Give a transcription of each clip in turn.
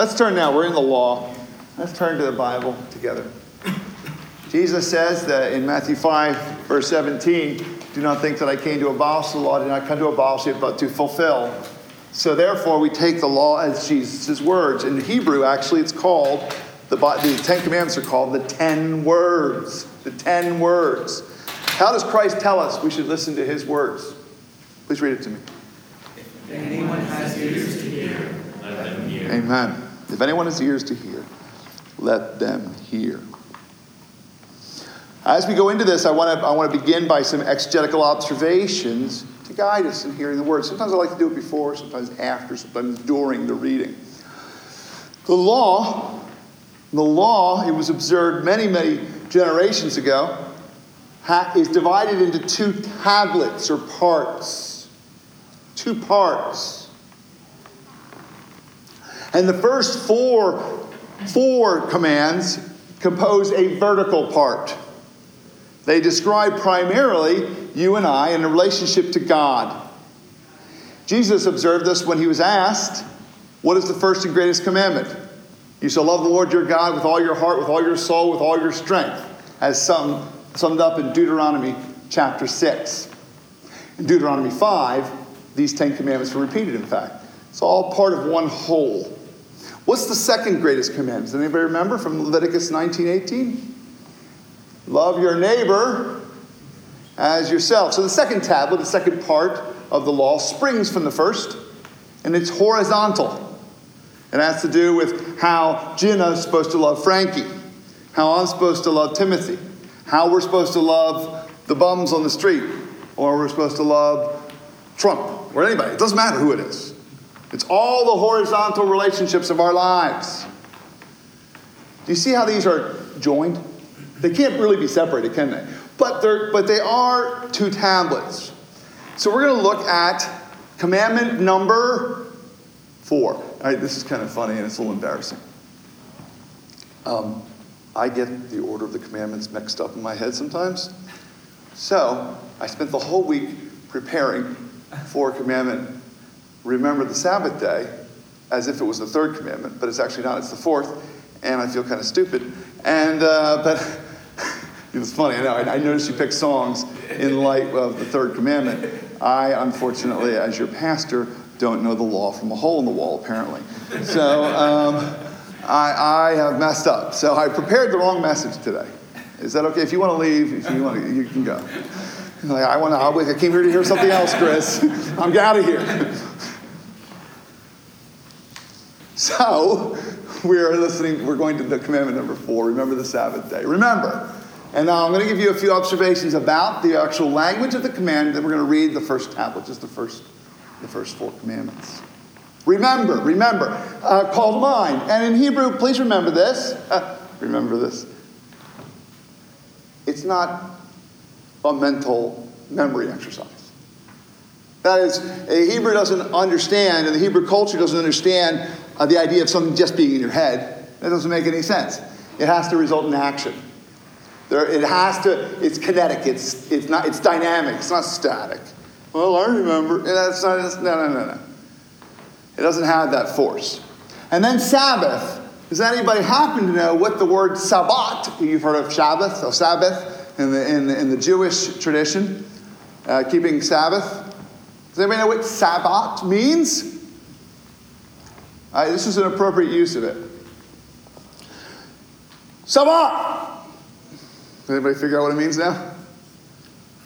Let's turn now. We're in the law. Let's turn to the Bible together. Jesus says that in Matthew 5, verse 17, do not think that I came to abolish the law. I did not come to abolish it, but to fulfill. So therefore, we take the law as Jesus' words. In Hebrew, actually, it's called, the, the Ten Commandments are called the Ten Words. The Ten Words. How does Christ tell us we should listen to his words? Please read it to me. If anyone has ears to hear, let them hear. Amen. If anyone has ears to hear, let them hear. As we go into this, I want to, I want to begin by some exegetical observations to guide us in hearing the word. Sometimes I like to do it before, sometimes after, sometimes during the reading. The law, the law, it was observed many, many generations ago, is divided into two tablets or parts. Two parts. And the first four, four commands compose a vertical part. They describe primarily you and I in a relationship to God. Jesus observed this when he was asked, What is the first and greatest commandment? You shall love the Lord your God with all your heart, with all your soul, with all your strength, as some, summed up in Deuteronomy chapter 6. In Deuteronomy 5, these Ten Commandments were repeated, in fact. It's all part of one whole. What's the second greatest commandment? Does anybody remember from Leviticus 19:18? Love your neighbor as yourself. So the second tablet, the second part of the law, springs from the first, and it's horizontal. It has to do with how Gina is supposed to love Frankie, how I'm supposed to love Timothy, how we're supposed to love the bums on the street, or we're supposed to love Trump, or anybody. It doesn't matter who it is. It's all the horizontal relationships of our lives. Do you see how these are joined? They can't really be separated, can they? But, they're, but they are two tablets. So we're going to look at commandment number four. All right, this is kind of funny and it's a little embarrassing. Um, I get the order of the commandments mixed up in my head sometimes. So I spent the whole week preparing for commandment remember the Sabbath day as if it was the third commandment, but it's actually not, it's the fourth, and I feel kind of stupid. And, uh, but it's funny, I know, I, noticed you pick songs in light of the third commandment. I, unfortunately, as your pastor, don't know the law from a hole in the wall, apparently. So um, I, I have messed up. So I prepared the wrong message today. Is that okay? If you want to leave, if you want to, you can go. Like, I want to, I came here to hear something else, Chris. I'm out of here. So, we're listening, we're going to the commandment number four. Remember the Sabbath day. Remember. And now I'm going to give you a few observations about the actual language of the command. Then we're going to read the first tablet, just the first, the first four commandments. Remember, remember, uh, call to mind. And in Hebrew, please remember this. Uh, remember this. It's not a mental memory exercise. That is, a Hebrew doesn't understand, and the Hebrew culture doesn't understand uh, the idea of something just being in your head. That doesn't make any sense. It has to result in action. There, it has to, it's kinetic, it's, it's, not, it's dynamic, it's not static. Well, I remember. That's not, no, no, no, no. It doesn't have that force. And then Sabbath. Does anybody happen to know what the word Sabbat, you've heard of Sabbath, or Sabbath in the, in the, in the Jewish tradition, uh, keeping Sabbath? Does anybody know what Sabbat means? This is an appropriate use of it. Does anybody figure out what it means now?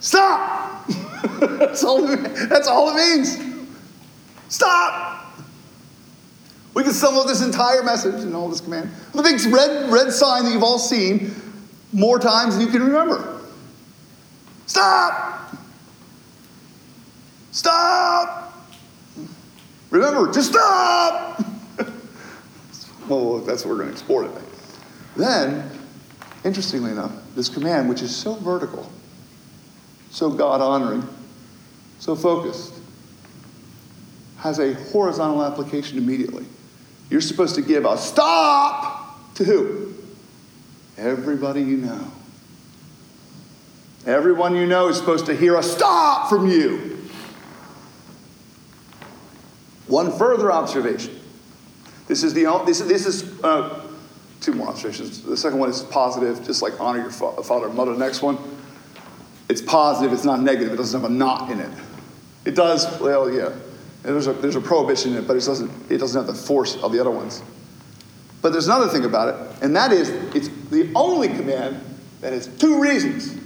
Stop! that's, all it, that's all it means. Stop! We can sum up this entire message and all this command. The big red, red sign that you've all seen more times than you can remember. Stop! Stop! Remember, just stop! Oh, well, that's what we're going to explore today. Then, interestingly enough, this command, which is so vertical, so God honoring, so focused, has a horizontal application immediately. You're supposed to give a stop to who? Everybody you know. Everyone you know is supposed to hear a stop from you. One further observation This is the this, this is uh, two more observations. The second one is positive, just like honor your fa- father and mother. The next one, it's positive. It's not negative. It doesn't have a not in it. It does. Well, yeah. There's a, there's a prohibition in it, but it doesn't, it doesn't have the force of the other ones. But there's another thing about it, and that is it's the only command that has two reasons.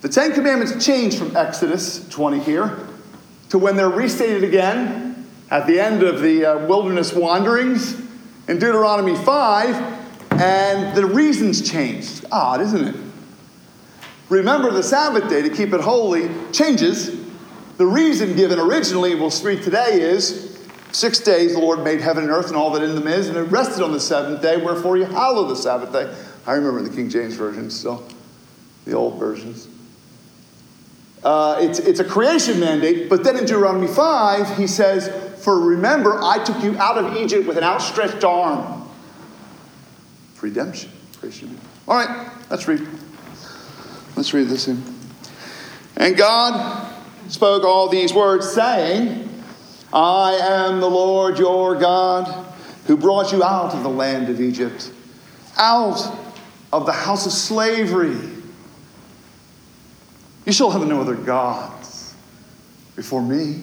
The Ten Commandments change from Exodus 20 here to when they're restated again at the end of the uh, wilderness wanderings in Deuteronomy 5, and the reasons changed. Odd, isn't it? Remember the Sabbath day to keep it holy changes. The reason given originally, we'll read today, is six days the Lord made heaven and earth and all that in them is, and it rested on the seventh day, wherefore you hallow the Sabbath day. I remember the King James Version still, the old versions. Uh, it's, it's a creation mandate, but then in Deuteronomy 5, he says, For remember, I took you out of Egypt with an outstretched arm. Redemption. Creation. All right, let's read. Let's read this in. And God spoke all these words, saying, I am the Lord your God, who brought you out of the land of Egypt, out of the house of slavery. You shall have no other gods before me.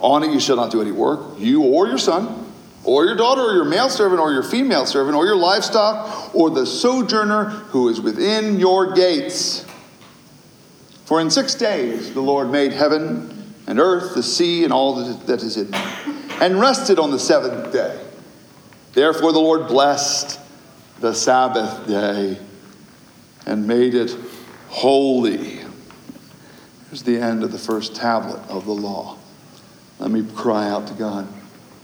On it you shall not do any work, you or your son, or your daughter, or your male servant, or your female servant, or your livestock, or the sojourner who is within your gates. For in six days the Lord made heaven and earth, the sea, and all that is in them, and rested on the seventh day. Therefore, the Lord blessed the Sabbath day and made it holy. Here's the end of the first tablet of the law. Let me cry out to God.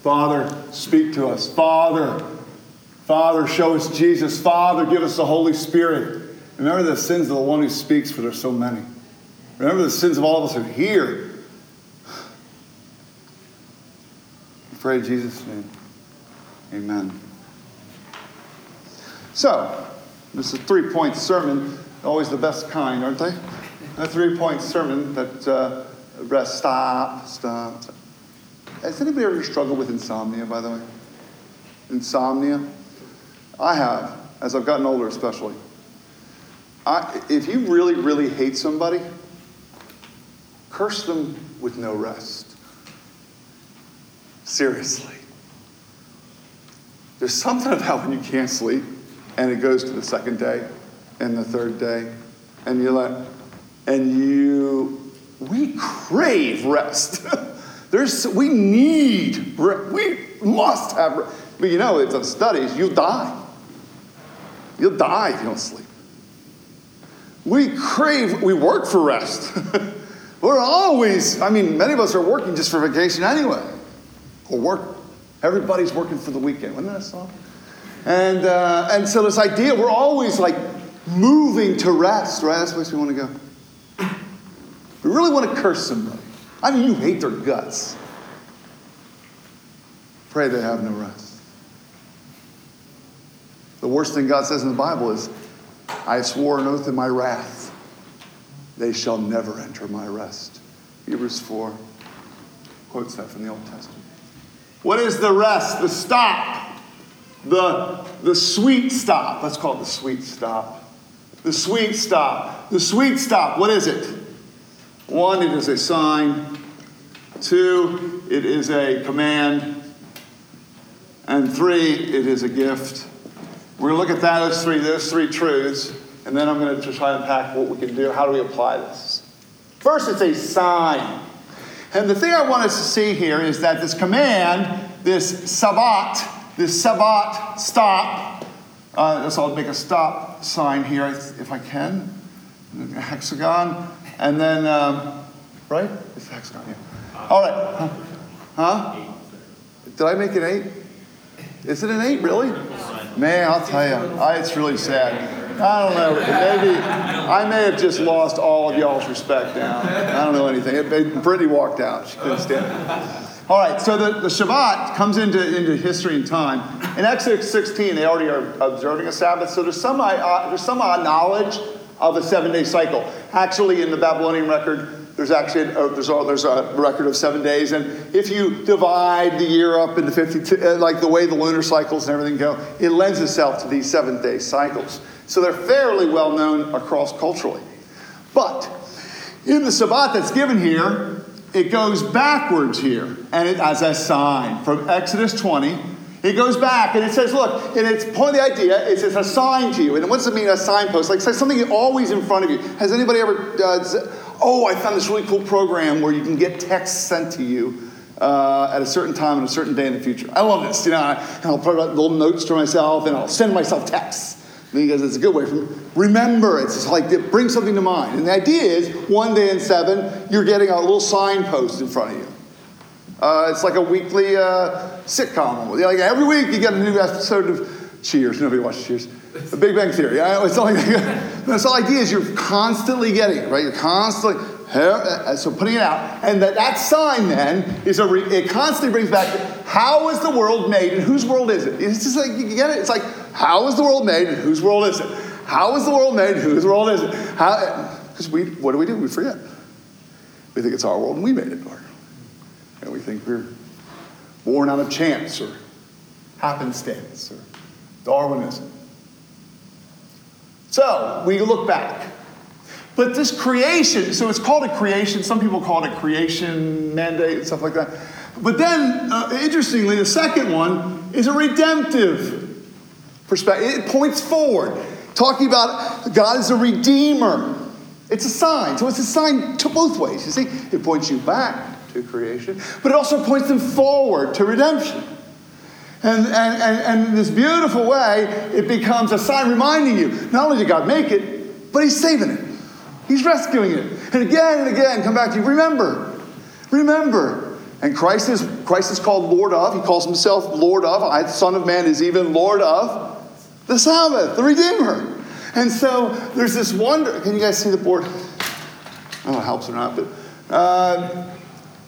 Father, speak to us. Father, Father, show us Jesus. Father, give us the Holy Spirit. Remember the sins of the one who speaks, for there's so many. Remember the sins of all of us who hear. I pray in Jesus' name. Amen. So, this is a three point sermon, always the best kind, aren't they? A three point sermon that uh, rest, stop, stop, stop. Has anybody ever struggled with insomnia, by the way? Insomnia? I have, as I've gotten older, especially. I, if you really, really hate somebody, curse them with no rest. Seriously. There's something about when you can't sleep and it goes to the second day and the third day, and you're like, and you, we crave rest. There's, we need, we must have, but you know, it's on studies, you'll die. You'll die if you don't sleep. We crave, we work for rest. We're always, I mean, many of us are working just for vacation anyway, or work Everybody's working for the weekend. Wasn't that a song? And, uh, and so this idea, we're always like moving to rest, right? That's the place we want to go. We really want to curse somebody. I mean, you hate their guts. Pray they have no rest. The worst thing God says in the Bible is, I swore an oath in my wrath, they shall never enter my rest. Hebrews 4 quotes that from the Old Testament. What is the rest? The stop. The, the sweet stop. Let's call it the sweet stop. The sweet stop. The sweet stop. What is it? One, it is a sign. Two, it is a command. And three, it is a gift. We're going to look at that, those three, those three truths, and then I'm going to try to unpack what we can do. How do we apply this? First, it's a sign. And the thing I want us to see here is that this command, this sabbat, this sabbat, stop, uh, so I'll make a stop sign here if I can, a hexagon, and then, um, right? It's a hexagon, yeah. All right. Huh? Did I make an eight? Is it an eight, really? Man, I'll tell you, I, it's really sad. I don't know. Maybe I may have just lost all of y'all's respect now. I don't know anything. It, Brittany walked out. She couldn't stand it. All right, so the, the Shabbat comes into, into history and time. In Exodus 16, they already are observing a Sabbath, so there's some, uh, there's some uh, knowledge of a seven day cycle. Actually, in the Babylonian record, there's actually a, there's, a, there's a record of seven days, and if you divide the year up into 52, uh, like the way the lunar cycles and everything go, it lends itself to these seven day cycles. So they're fairly well known across culturally. But in the Sabbat that's given here, it goes backwards here, and it, as a sign from Exodus 20. It goes back and it says, look, and it's point of the idea is it's a sign to you. And what does it mean, a signpost? Like something always in front of you. Has anybody ever, uh, oh, I found this really cool program where you can get texts sent to you uh, at a certain time and a certain day in the future. I love this, you know, and I'll put little notes to myself and I'll send myself texts because it's a good way from remember it's like it brings something to mind. And the idea is one day in seven you're getting a little signpost in front of you. Uh, it's like a weekly uh, sitcom like every week you get a new episode of cheers nobody watches cheers the big bang theory I, it's like the whole idea is you're constantly getting it right you're constantly uh, so putting it out and that, that sign then is a re, it constantly brings back how is the world made and whose world is it it's just like you get it it's like how is the world made and whose world is it? How is the world made and whose world is it? Because we, what do we do? We forget. We think it's our world and we made it. Or, and we think we're born out of chance or happenstance or Darwinism. So we look back. But this creation, so it's called a creation. Some people call it a creation mandate and stuff like that. But then, uh, interestingly, the second one is a redemptive perspective. It points forward, talking about God as a redeemer. It's a sign. So it's a sign to both ways. You see, it points you back to creation, but it also points them forward to redemption. And, and, and, in this beautiful way, it becomes a sign reminding you not only did God make it, but He's saving it. He's rescuing it. And again and again, come back to you. Remember, remember. And Christ is, Christ is called Lord of. He calls himself Lord of. I, the Son of Man, is even Lord of the Sabbath, the Redeemer. And so there's this wonder. Can you guys see the board? I don't know if it helps or not, but, uh,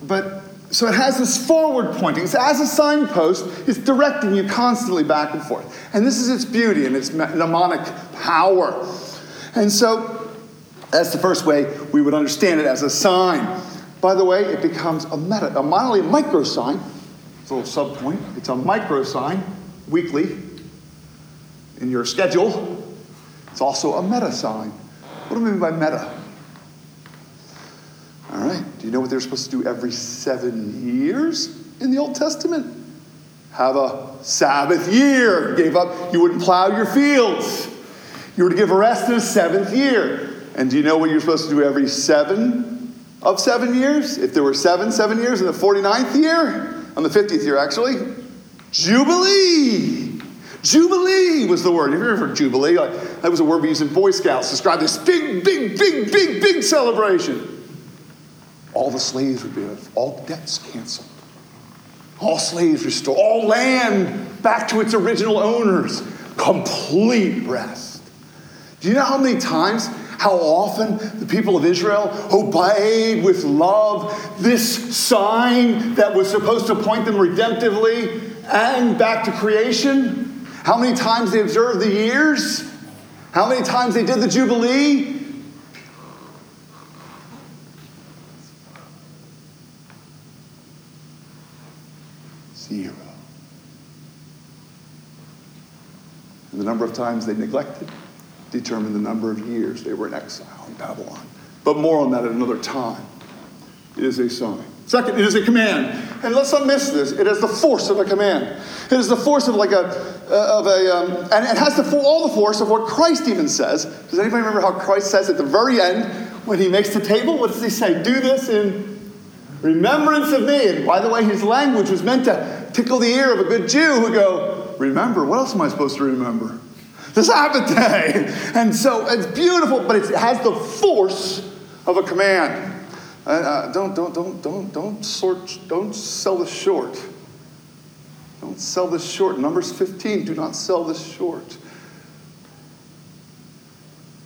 but so it has this forward pointing. So as a signpost, it's directing you constantly back and forth. And this is its beauty and its mnemonic power. And so that's the first way we would understand it as a sign. By the way, it becomes a meta, a a micro sign, it's a little subpoint, it's a micro sign weekly in your schedule. It's also a meta sign. What do I mean by meta? All right. Do you know what they're supposed to do every seven years in the Old Testament? Have a Sabbath year. Gave up, you wouldn't plow your fields. You were to give a rest in the seventh year. And do you know what you're supposed to do every seven of seven years? If there were seven, seven years in the 49th year, on the 50th year actually, Jubilee. Jubilee was the word. Have you ever heard Jubilee? That was a word we used in Boy Scouts to describe this big, big, big, big, big celebration. All the slaves would be, all debts canceled. All slaves restored. All land back to its original owners. Complete rest. Do you know how many times, how often the people of Israel obeyed with love this sign that was supposed to point them redemptively and back to creation? How many times they observed the years? How many times they did the Jubilee? Zero. And the number of times they neglected determined the number of years they were in exile in Babylon. But more on that at another time. It is a sign. Second, it is a command. And let's not miss this. It has the force of a command. It is the force of like a, uh, of a, um, and it has the, all the force of what Christ even says. Does anybody remember how Christ says at the very end when he makes the table? What does he say? Do this in remembrance of me. And by the way, his language was meant to tickle the ear of a good Jew who go, remember, what else am I supposed to remember? The Sabbath day. And so it's beautiful, but it has the force of a command. Uh, uh, don't, don't, don't, don't, don't sort, don't sell this short. Don't sell this short. Numbers 15, do not sell this short.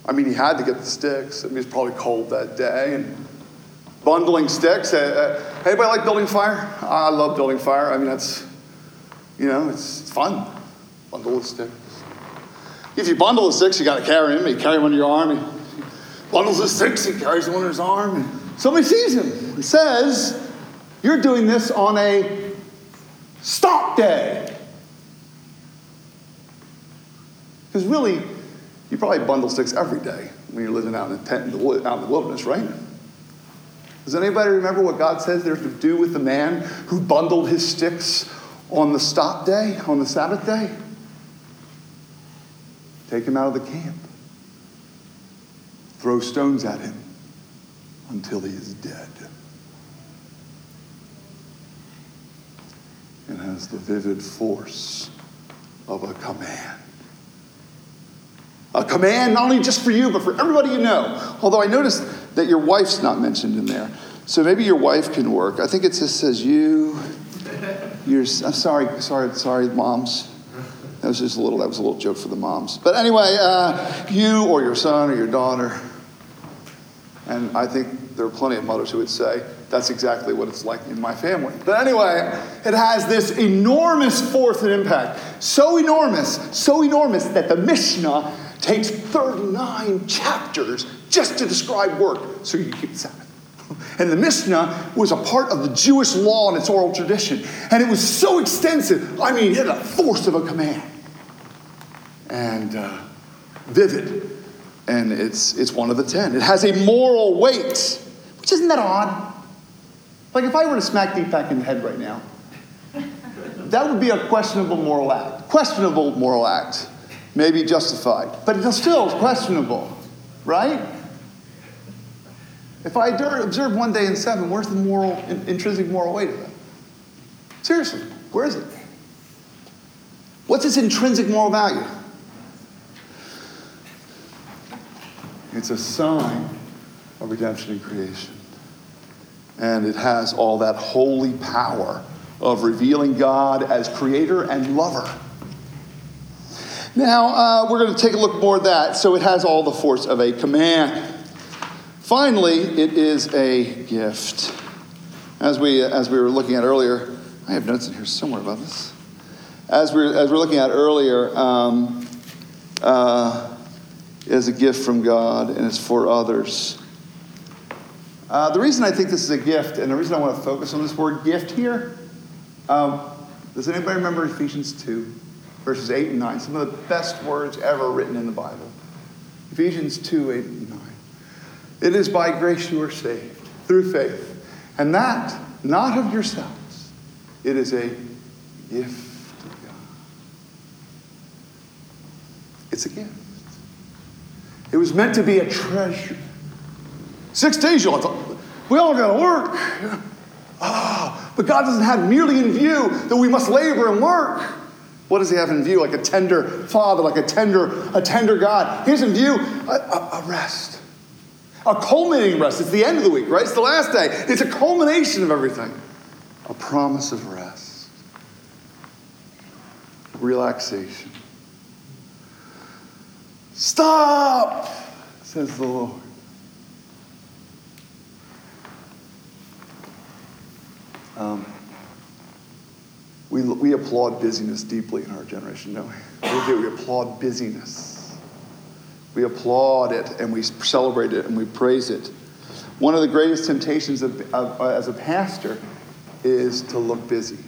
I mean, he had to get the sticks. I mean, it's probably cold that day. And bundling sticks. Uh, uh, anybody like building fire? I love building fire. I mean, that's, you know, it's fun. Bundle the sticks. If you bundle the sticks, you got to carry him. You carry them under your arm. He bundles the sticks, he carries them under his arm. And somebody sees him. He says, You're doing this on a stop day. Because really, you probably bundle sticks every day when you're living out in a tent in the, out in the wilderness, right? Does anybody remember what God says they're to do with the man who bundled his sticks on the stop day, on the Sabbath day? Take him out of the camp. Throw stones at him until he is dead. It has the vivid force of a command. A command not only just for you, but for everybody you know. Although I noticed that your wife's not mentioned in there. So maybe your wife can work. I think it just says you. You're, I'm sorry, sorry, sorry, moms. That was just a little. That was a little joke for the moms. But anyway, uh, you or your son or your daughter. And I think there are plenty of mothers who would say that's exactly what it's like in my family. But anyway, it has this enormous force and impact. So enormous, so enormous that the Mishnah takes 39 chapters just to describe work so you keep the Sabbath. And the Mishnah was a part of the Jewish law and its oral tradition. And it was so extensive, I mean, it had a force of a command. And uh, vivid. And it's, it's one of the ten. It has a moral weight, which isn't that odd? Like if I were to smack Deepak in the head right now, that would be a questionable moral act. Questionable moral act maybe justified, but it's still questionable, right? If I observe one day in seven, where's the moral, intrinsic moral weight of that? Seriously, where is it? What's its intrinsic moral value? It's a sign of redemption and creation. And it has all that holy power of revealing God as creator and lover. Now, uh, we're going to take a look more at that. So it has all the force of a command. Finally, it is a gift. As we, as we were looking at earlier, I have notes in here somewhere about this. As we're, as we're looking at earlier, um, uh, is a gift from God and it's for others. Uh, the reason I think this is a gift, and the reason I want to focus on this word gift here, um, does anybody remember Ephesians 2? verses 8 and 9, some of the best words ever written in the Bible. Ephesians 2 8 and 9. It is by grace you are saved through faith, and that not of yourselves. It is a gift of God. It's a gift. It was meant to be a treasure. Six days you'll we all got to work. Ah, but God doesn't have merely in view that we must labor and work. What does he have in view? Like a tender father, like a tender, a tender God. He has in view a, a, a rest, a culminating rest. It's the end of the week, right? It's the last day. It's a culmination of everything. A promise of rest, relaxation. Stop, says the Lord. Um, we, we applaud busyness deeply in our generation, don't we? We do. We applaud busyness. We applaud it and we celebrate it and we praise it. One of the greatest temptations of, of, uh, as a pastor is to look busy.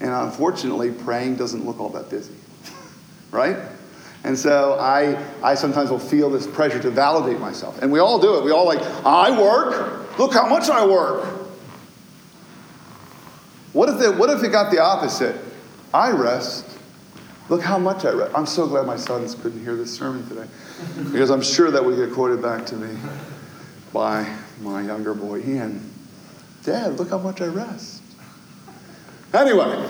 And unfortunately, praying doesn't look all that busy, right? And so I, I sometimes will feel this pressure to validate myself. And we all do it. We all like, I work. Look how much I work. What if, it, what if it got the opposite? I rest. Look how much I rest. I'm so glad my sons couldn't hear this sermon today because I'm sure that would get quoted back to me by my younger boy, Ian. Dad, look how much I rest. Anyway,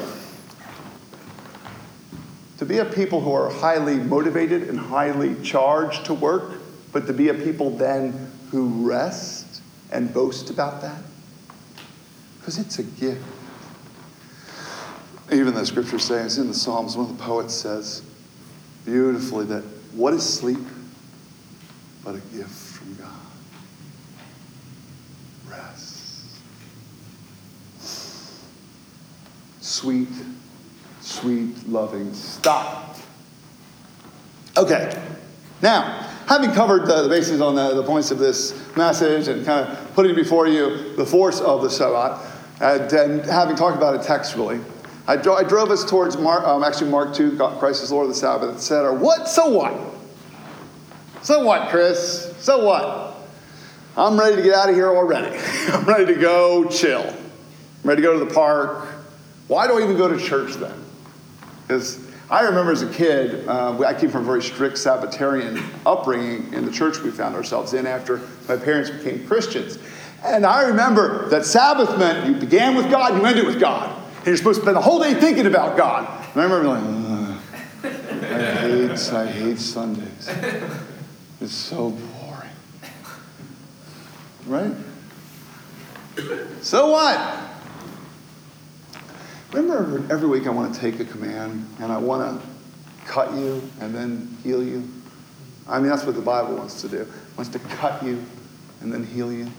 to be a people who are highly motivated and highly charged to work, but to be a people then who rest and boast about that, because it's a gift. Even the scripture says in the Psalms, one of the poets says beautifully that what is sleep but a gift from God? Rest. Sweet, sweet, loving. Stop. Okay. Now, having covered the, the bases on the, the points of this message and kind of putting before you the force of the Shabbat, and, and having talked about it textually, I, dro- I drove us towards Mark, um, actually Mark 2, God, Christ is Lord of the Sabbath, etc. What? So what? So what, Chris? So what? I'm ready to get out of here already. I'm ready to go chill. I'm ready to go to the park. Why do I even go to church then? Because I remember as a kid, uh, I came from a very strict Sabbatarian upbringing in the church we found ourselves in after my parents became Christians. And I remember that Sabbath meant you began with God, you ended with God. And you're supposed to spend the whole day thinking about God. And I remember like, I hate, I hate Sundays. It's so boring. Right? So what? Remember, every week I want to take a command and I want to cut you and then heal you? I mean, that's what the Bible wants to do. It wants to cut you and then heal you.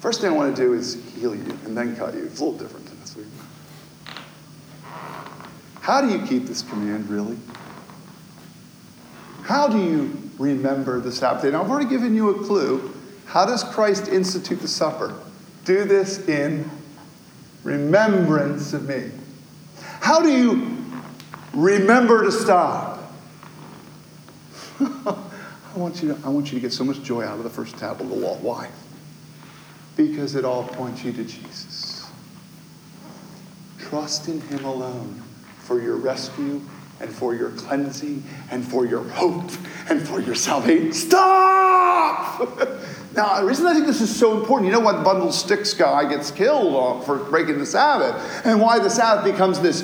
First thing I want to do is heal you and then cut you. It's a little different than this week. How do you keep this command, really? How do you remember the Sabbath day? Now, I've already given you a clue. How does Christ institute the supper? Do this in remembrance of me. How do you remember to stop? I, want you to, I want you to get so much joy out of the first tab of the law. Why? Because it all points you to Jesus. Trust in Him alone for your rescue and for your cleansing and for your hope and for your salvation. Stop! now, the reason I think this is so important, you know why the bundle sticks guy gets killed for breaking the Sabbath, and why the Sabbath becomes this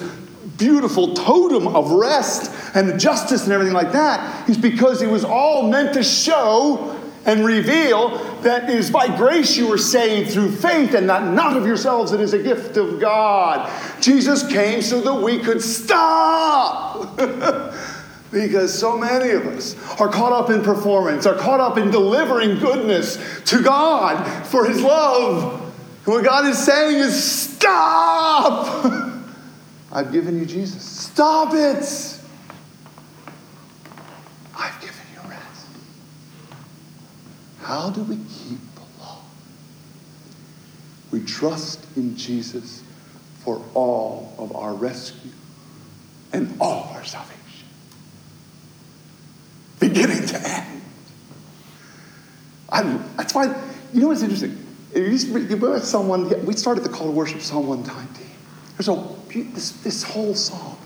beautiful totem of rest and justice and everything like that is because it was all meant to show and reveal that is by grace you were saved through faith and not, not of yourselves. It is a gift of God. Jesus came so that we could stop. because so many of us are caught up in performance, are caught up in delivering goodness to God for His love. And what God is saying is, stop! I've given you Jesus. Stop it! I've given you rest. How do we keep the law? We trust in Jesus for all of our rescue and all of our salvation, beginning to end. I, that's why, you know what's interesting? You remember someone, we started the call to worship Psalm 119. There's a, this, this whole psalm.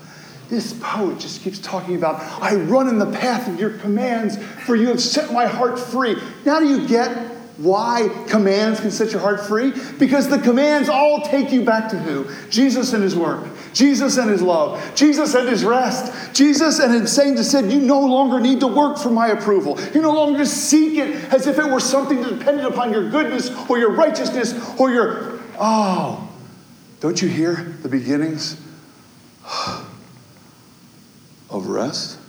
This poet just keeps talking about, I run in the path of your commands, for you have set my heart free. Now, do you get why commands can set your heart free? Because the commands all take you back to who? Jesus and his work, Jesus and his love, Jesus and his rest, Jesus and his saying to said, You no longer need to work for my approval. You no longer seek it as if it were something dependent upon your goodness or your righteousness or your, oh, don't you hear the beginnings of rest?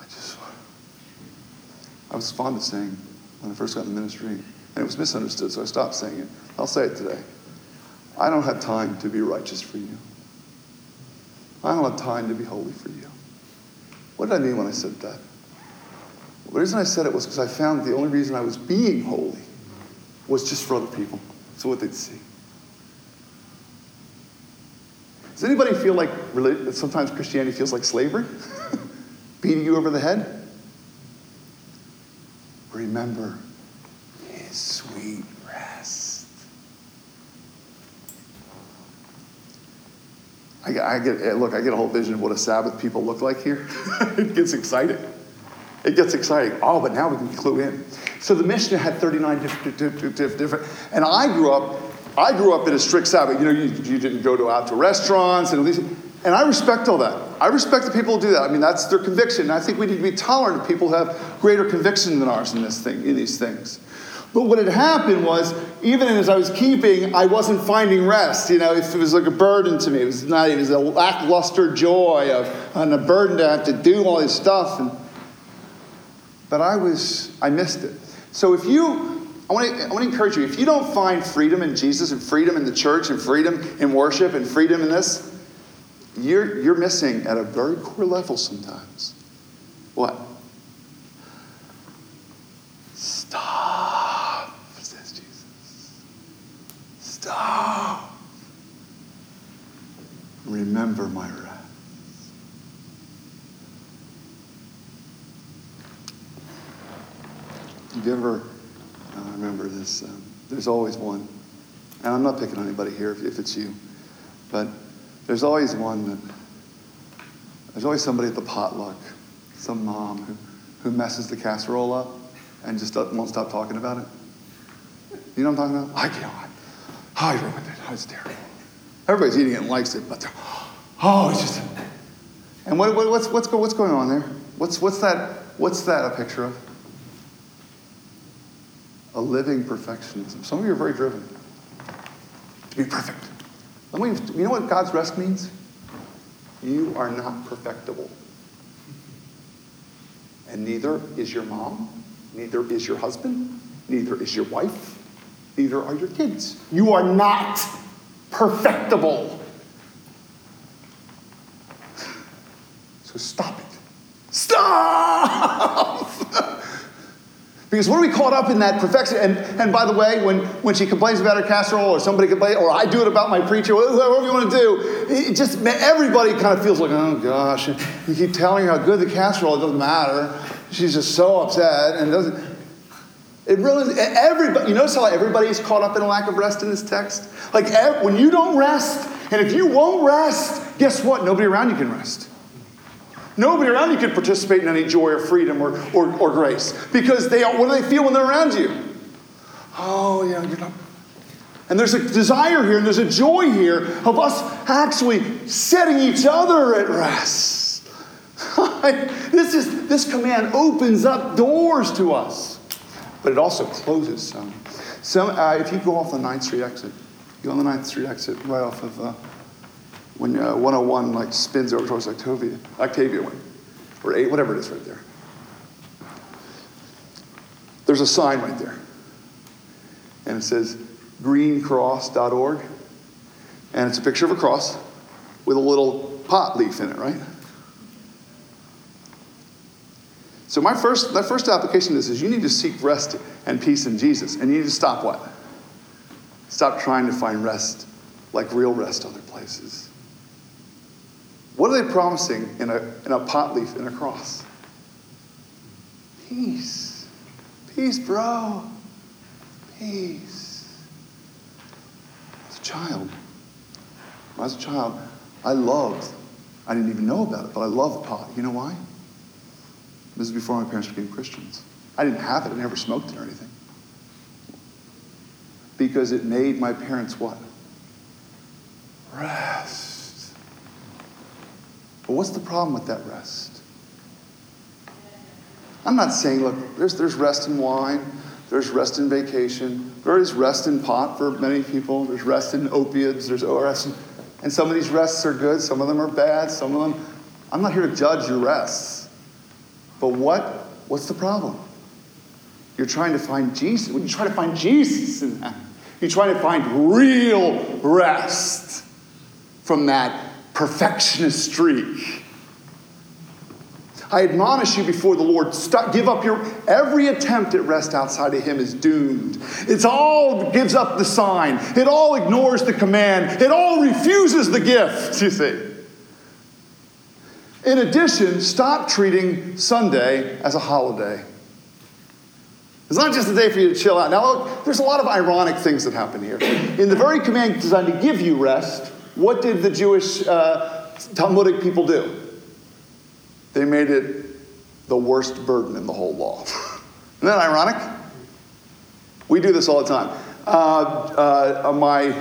I just, I was fond of saying when I first got in the ministry, and it was misunderstood, so I stopped saying it. I'll say it today. I don't have time to be righteous for you. I don't have time to be holy for you. What did I mean when I said that? The reason I said it was because I found the only reason I was being holy was just for other people, so what they'd see. Does anybody feel like sometimes Christianity feels like slavery? Beating you over the head? Remember his sweet rest. I, I get, eh, look, I get a whole vision of what a Sabbath people look like here. it gets exciting. It gets exciting. Oh, but now we can clue in. So the Mishnah had 39 different, different, and I grew up, I grew up in a strict Sabbath. You know, you, you didn't go to, out to restaurants and these, and I respect all that. I respect the people who do that. I mean, that's their conviction. And I think we need to be tolerant of people who have greater conviction than ours in this thing, in these things. But what had happened was, even as I was keeping, I wasn't finding rest. You know, it was like a burden to me. It was not. It was a lackluster joy of and a burden to have to do all this stuff. And, but I was, I missed it. So if you, I want to, I want to encourage you. If you don't find freedom in Jesus and freedom in the church and freedom in worship and freedom in this, you're you're missing at a very core level sometimes. What? Stop. Says Jesus. Stop. Remember my wrath. Have you ever, uh, I remember this, um, there's always one, and I'm not picking on anybody here if, if it's you, but there's always one that, there's always somebody at the potluck, some mom who, who messes the casserole up and just won't stop talking about it. You know what I'm talking about? I can't. I ruined it. It's terrible. Everybody's eating it and likes it, but oh, it's just. And what, what, what's, what's, what's going on there? What's, what's, that, what's that a picture of? A living perfectionism. Some of you are very driven to be perfect. You know what God's rest means? You are not perfectible. And neither is your mom, neither is your husband, neither is your wife, neither are your kids. You are not perfectible. So stop it. Stop! because are we caught up in that perfection? And, and by the way, when, when she complains about her casserole, or somebody complains, or I do it about my preacher, whatever you want to do, it just everybody kind of feels like, oh gosh, you keep telling her how good the casserole, is, it doesn't matter. She's just so upset and doesn't. It really, everybody, you notice how everybody's caught up in a lack of rest in this text? Like when you don't rest, and if you won't rest, guess what? Nobody around you can rest. Nobody around you can participate in any joy or freedom or, or, or grace. Because they, what do they feel when they're around you? Oh, yeah, you're not. And there's a desire here and there's a joy here of us actually setting each other at rest. this, is, this command opens up doors to us but it also closes some. Some uh, if you go off the 9th Street exit, you go on the 9th Street exit right off of uh, when uh, 101 like spins over towards Octavia, Octavia way, or 8, whatever it is right there. There's a sign right there. And it says greencross.org. And it's a picture of a cross with a little pot leaf in it, right? So my first, my first application this is you need to seek rest and peace in Jesus. And you need to stop what? Stop trying to find rest like real rest other places. What are they promising in a, in a pot leaf in a cross? Peace. Peace, bro. Peace. As a child, as a child, I loved, I didn't even know about it, but I loved pot. You know why? This is before my parents became Christians. I didn't have it, I never smoked it or anything. Because it made my parents what? Rest. But what's the problem with that rest? I'm not saying, look, there's, there's rest in wine, there's rest in vacation, there is rest in pot for many people, there's rest in opiates, there's rest and some of these rests are good, some of them are bad, some of them, I'm not here to judge your rests. But what, what's the problem? You're trying to find Jesus. When you try to find Jesus in that, you try to find real rest from that perfectionist streak. I admonish you before the Lord, stop, give up your every attempt at rest outside of Him is doomed. It's all gives up the sign. It all ignores the command. It all refuses the gift. You see. In addition, stop treating Sunday as a holiday. It's not just a day for you to chill out. Now, look, there's a lot of ironic things that happen here. In the very command designed to give you rest, what did the Jewish uh, Talmudic people do? They made it the worst burden in the whole law. Isn't that ironic? We do this all the time. Uh, uh, my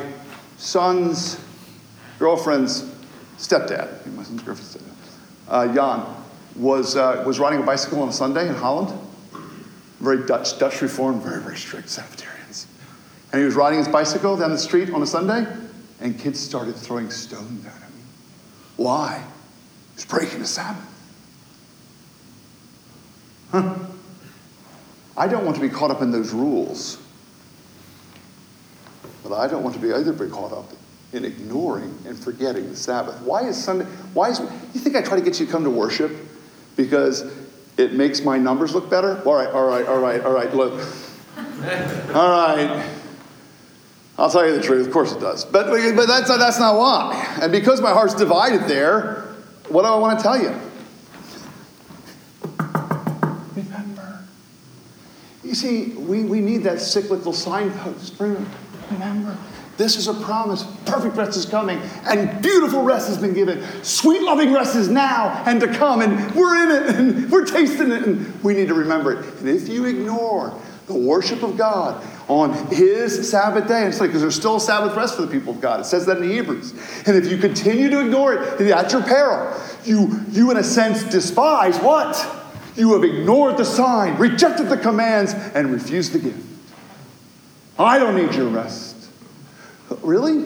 son's girlfriend's stepdad, my son's girlfriend's stepdad, uh, Jan, was, uh, was riding a bicycle on a Sunday in Holland. Very Dutch, Dutch reformed, very, very strict Sabbatarians. And he was riding his bicycle down the street on a Sunday, and kids started throwing stones at him. Why? He's breaking the Sabbath. Huh. I don't want to be caught up in those rules. But I don't want to be either be caught up in ignoring and forgetting the Sabbath. Why is Sunday? Why is you think I try to get you to come to worship because it makes my numbers look better? All right, all right, all right, all right. Look, all right. I'll tell you the truth. Of course it does, but but that's that's not why. And because my heart's divided there, what do I want to tell you? Remember. You see, we, we need that cyclical signpost. Remember, this is a promise. Perfect rest is coming, and beautiful rest has been given. Sweet, loving rest is now and to come, and we're in it, and we're tasting it, and we need to remember it. And if you ignore the worship of God on His Sabbath day, And it's like because there's still a Sabbath rest for the people of God. It says that in Hebrews. And if you continue to ignore it, at your peril, you, you in a sense despise what? You have ignored the sign, rejected the commands, and refused the gift. I don't need your rest. Really?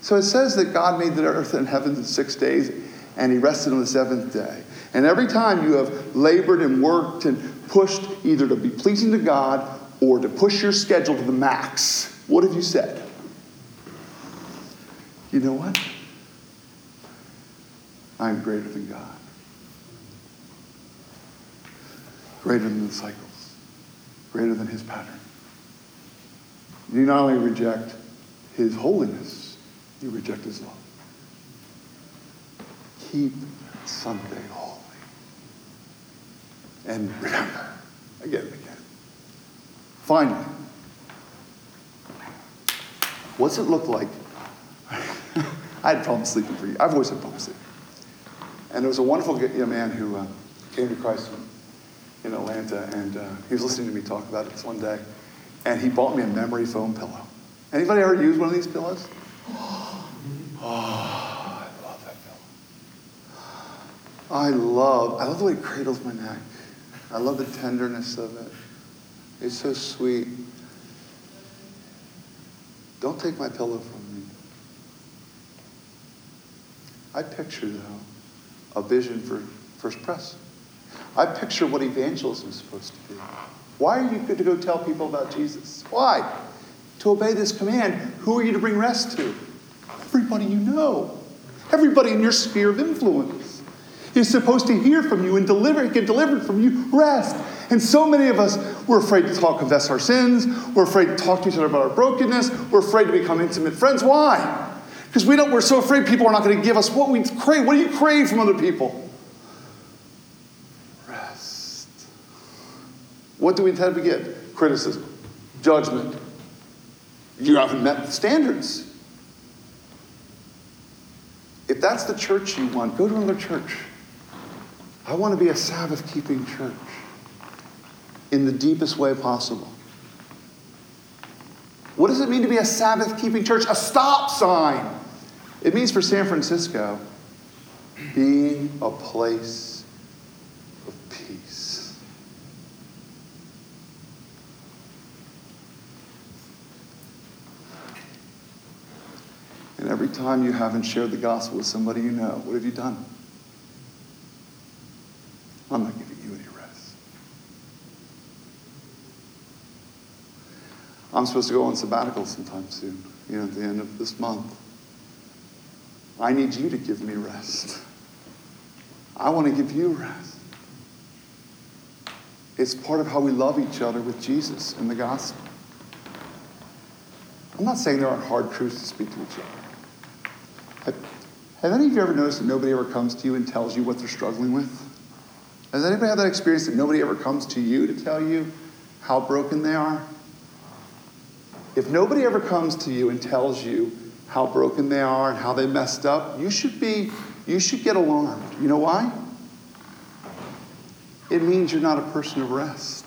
So it says that God made the earth and heaven in six days, and he rested on the seventh day. And every time you have labored and worked and pushed either to be pleasing to God or to push your schedule to the max, what have you said? You know what? I'm greater than God. Greater than the cycles. Greater than his pattern. You not only reject his holiness, you reject his love. Keep Sunday holy. And remember, again again. Finally, what's it look like? I had problems sleeping for you. I've always had problems sleeping. And there was a wonderful young man who uh, came to Christ in Atlanta, and uh, he was listening to me talk about it one day and he bought me a memory foam pillow. Anybody ever used one of these pillows? Oh, I love that pillow. I love, I love the way it cradles my neck. I love the tenderness of it. It's so sweet. Don't take my pillow from me. I picture, though, a vision for First Pres. I picture what evangelism is supposed to be. Why are you good to go tell people about Jesus? Why? To obey this command. Who are you to bring rest to? Everybody you know. Everybody in your sphere of influence is supposed to hear from you and deliver, get delivered from you rest. And so many of us, we're afraid to talk, confess our sins. We're afraid to talk to each other about our brokenness. We're afraid to become intimate friends. Why? Because we don't, we're so afraid people are not going to give us what we crave. What do you crave from other people? Rest. What do we intend to get? Criticism, judgment. You haven't met the standards. If that's the church you want, go to another church. I want to be a Sabbath keeping church in the deepest way possible. What does it mean to be a Sabbath keeping church? A stop sign. It means for San Francisco being a place of peace. And every time you haven't shared the gospel with somebody you know, what have you done? I'm not giving you any rest. I'm supposed to go on sabbatical sometime soon, you know, at the end of this month. I need you to give me rest. I want to give you rest. It's part of how we love each other with Jesus and the gospel. I'm not saying there aren't hard truths to speak to each other. Have any of you ever noticed that nobody ever comes to you and tells you what they're struggling with? Has anybody had that experience that nobody ever comes to you to tell you how broken they are? If nobody ever comes to you and tells you how broken they are and how they messed up, you should be you should get alarmed. You know why? It means you're not a person of rest.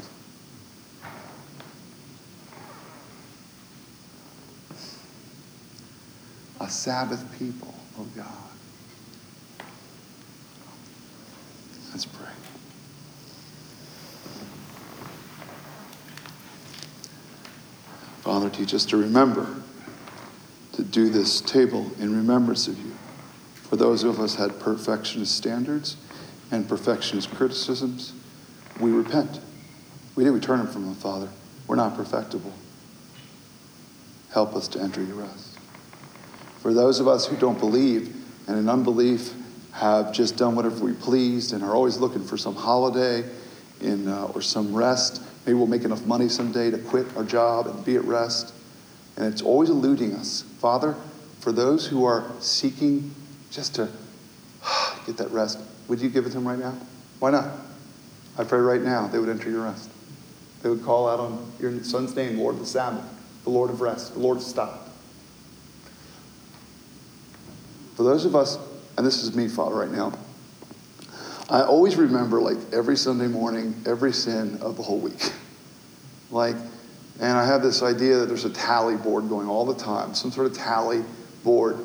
A Sabbath people, oh God. Let's pray. Father, teach us to remember to do this table in remembrance of you. For those of us had perfectionist standards and perfectionist criticisms, we repent. We do. We turn from them, Father. We're not perfectible. Help us to enter your rest. For those of us who don't believe and in unbelief have just done whatever we pleased and are always looking for some holiday in, uh, or some rest, maybe we'll make enough money someday to quit our job and be at rest. And it's always eluding us. Father, for those who are seeking just to get that rest, would you give it to them right now? Why not? I pray right now they would enter your rest. They would call out on your son's name, Lord of the Sabbath, the Lord of rest, the Lord of stop. For those of us, and this is me, Father, right now, I always remember, like, every Sunday morning, every sin of the whole week. Like, and I have this idea that there's a tally board going all the time, some sort of tally board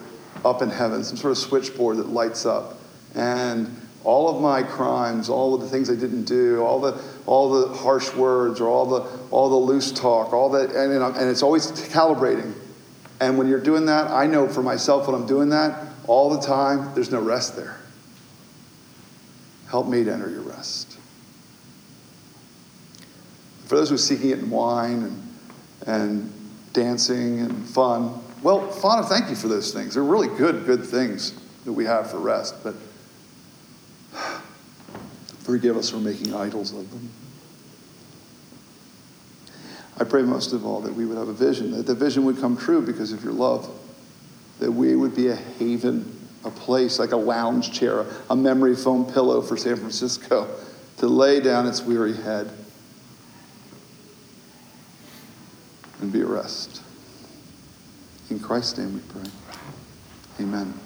up in heaven, some sort of switchboard that lights up. And all of my crimes, all of the things I didn't do, all the, all the harsh words, or all the, all the loose talk, all that, and, and it's always calibrating. And when you're doing that, I know for myself when I'm doing that, all the time, there's no rest there. Help me to enter your rest. For those who are seeking it in wine and, and dancing and fun, well, Father, thank you for those things. They're really good, good things that we have for rest, but forgive us for making idols of them. I pray most of all that we would have a vision, that the vision would come true because of your love, that we would be a haven, a place like a lounge chair, a memory foam pillow for San Francisco to lay down its weary head and be at rest. In Christ's name we pray. Amen.